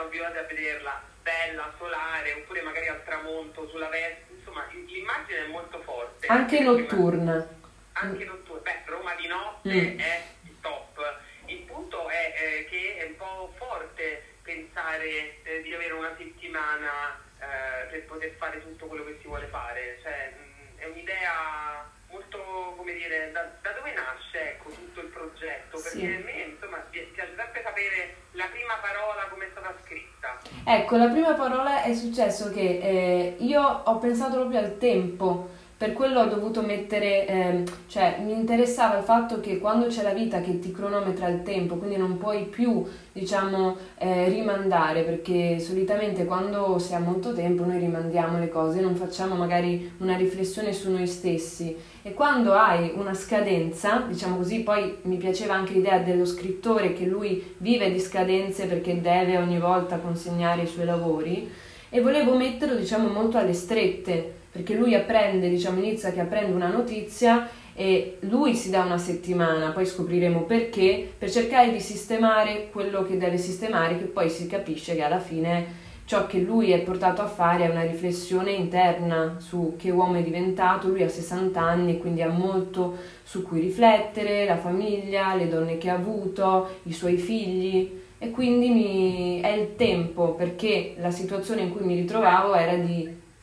siamo abituati a vederla bella, solare, oppure magari al tramonto, sulla veste, insomma l'immagine è molto forte. Anche notturna. Anche notturna, beh, Roma di notte mm. è top. Il punto è eh, che è un po' forte pensare eh, di avere una settimana eh, per poter fare tutto quello che si vuole fare, cioè mh, mm, è un'idea molto, come dire, da, da, dove nasce ecco, tutto il progetto? Perché sì. a me insomma piace sempre sapere la prima parola come è stata scritta. Ecco, la prima parola è successo che eh, io ho pensato proprio al tempo per quello ho dovuto mettere, eh, cioè mi interessava il fatto che quando c'è la vita che ti cronometra il tempo, quindi non puoi più, diciamo, eh, rimandare, perché solitamente quando si ha molto tempo noi rimandiamo le cose, non facciamo magari una riflessione su noi stessi. E quando hai una scadenza, diciamo così, poi mi piaceva anche l'idea dello scrittore che lui vive di scadenze perché deve ogni volta consegnare i suoi lavori e volevo metterlo, diciamo, molto alle strette perché lui apprende, diciamo, inizia che apprende una notizia e lui si dà una settimana, poi scopriremo perché, per cercare di sistemare quello che deve sistemare, che poi si capisce che alla fine ciò che lui è portato a fare è una riflessione interna su che uomo è diventato, lui ha 60 anni e quindi ha molto su cui riflettere, la famiglia, le donne che ha avuto, i suoi figli. E quindi mi... è il tempo perché la situazione in cui mi ritrovavo era di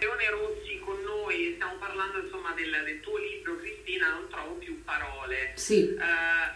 Leone Rossi con noi, stiamo parlando insomma del, del, tuo libro Cristina, non trovo più parole. Sì. Uh,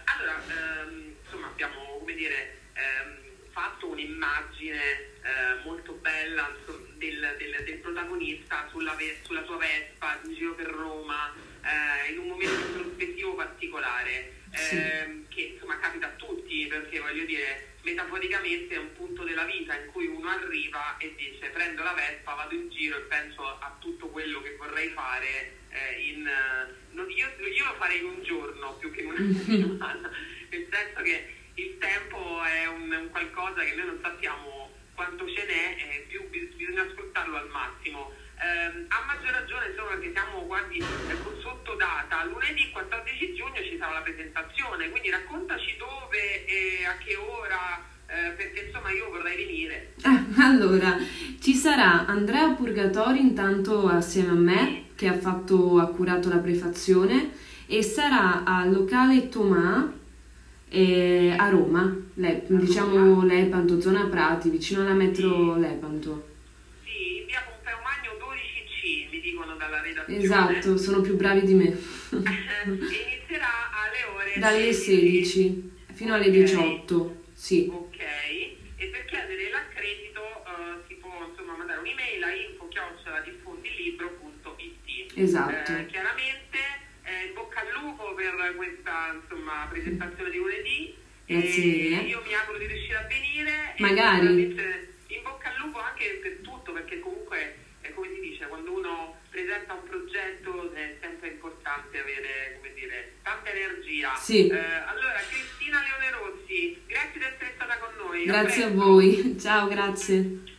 allora, um, insomma abbiamo, come dire, um, fatto un'immagine uh, molto bella del, del, del, protagonista sulla, sulla sua Vespa in giro per Roma, uh, in un momento introspettivo particolare, sì. Ehm, che insomma capita a tutti, perché voglio dire metaforicamente è un punto della vita in cui uno arriva e dice prendo la Vespa, vado in giro e penso a tutto quello che vorrei fare eh, in, io, io, lo farei in un giorno più che in una settimana, nel senso che qualcosa che noi non sappiamo quanto ce n'è, eh, più bisogna sfruttarlo al massimo. Eh, a maggior ragione insomma perché siamo quasi eh, sotto data, lunedì 14 giugno ci sarà la presentazione, quindi raccontaci dove e a che ora, eh, perché insomma io vorrei venire. Eh, allora, ci sarà Andrea Purgatori intanto assieme a me che ha, fatto, ha curato la prefazione e sarà al locale Tomà eh, a Roma, Le, diciamo Lepanto, zona Prati, vicino alla metro Lepanto. dalla redazione. Esatto, sono più bravi di me. Inizierà alle ore dalle 16 fino alle okay. 18. Sì. Ok. E per chiedere l'accredito uh, si può insomma mandare un'email a info-diffondilibro.it. Esatto. Uh, chiaramente per questa insomma, presentazione di lunedì. Grazie mille. Io mi auguro di riuscire a venire. Magari. in bocca al lupo anche per tutto, perché comunque, è come si dice, quando uno presenta un progetto è sempre importante avere come dire, tanta energia. Sì. Eh, allora, Cristina Leone Rossi, grazie di essere stata con noi. Grazie a, a voi, ciao, grazie.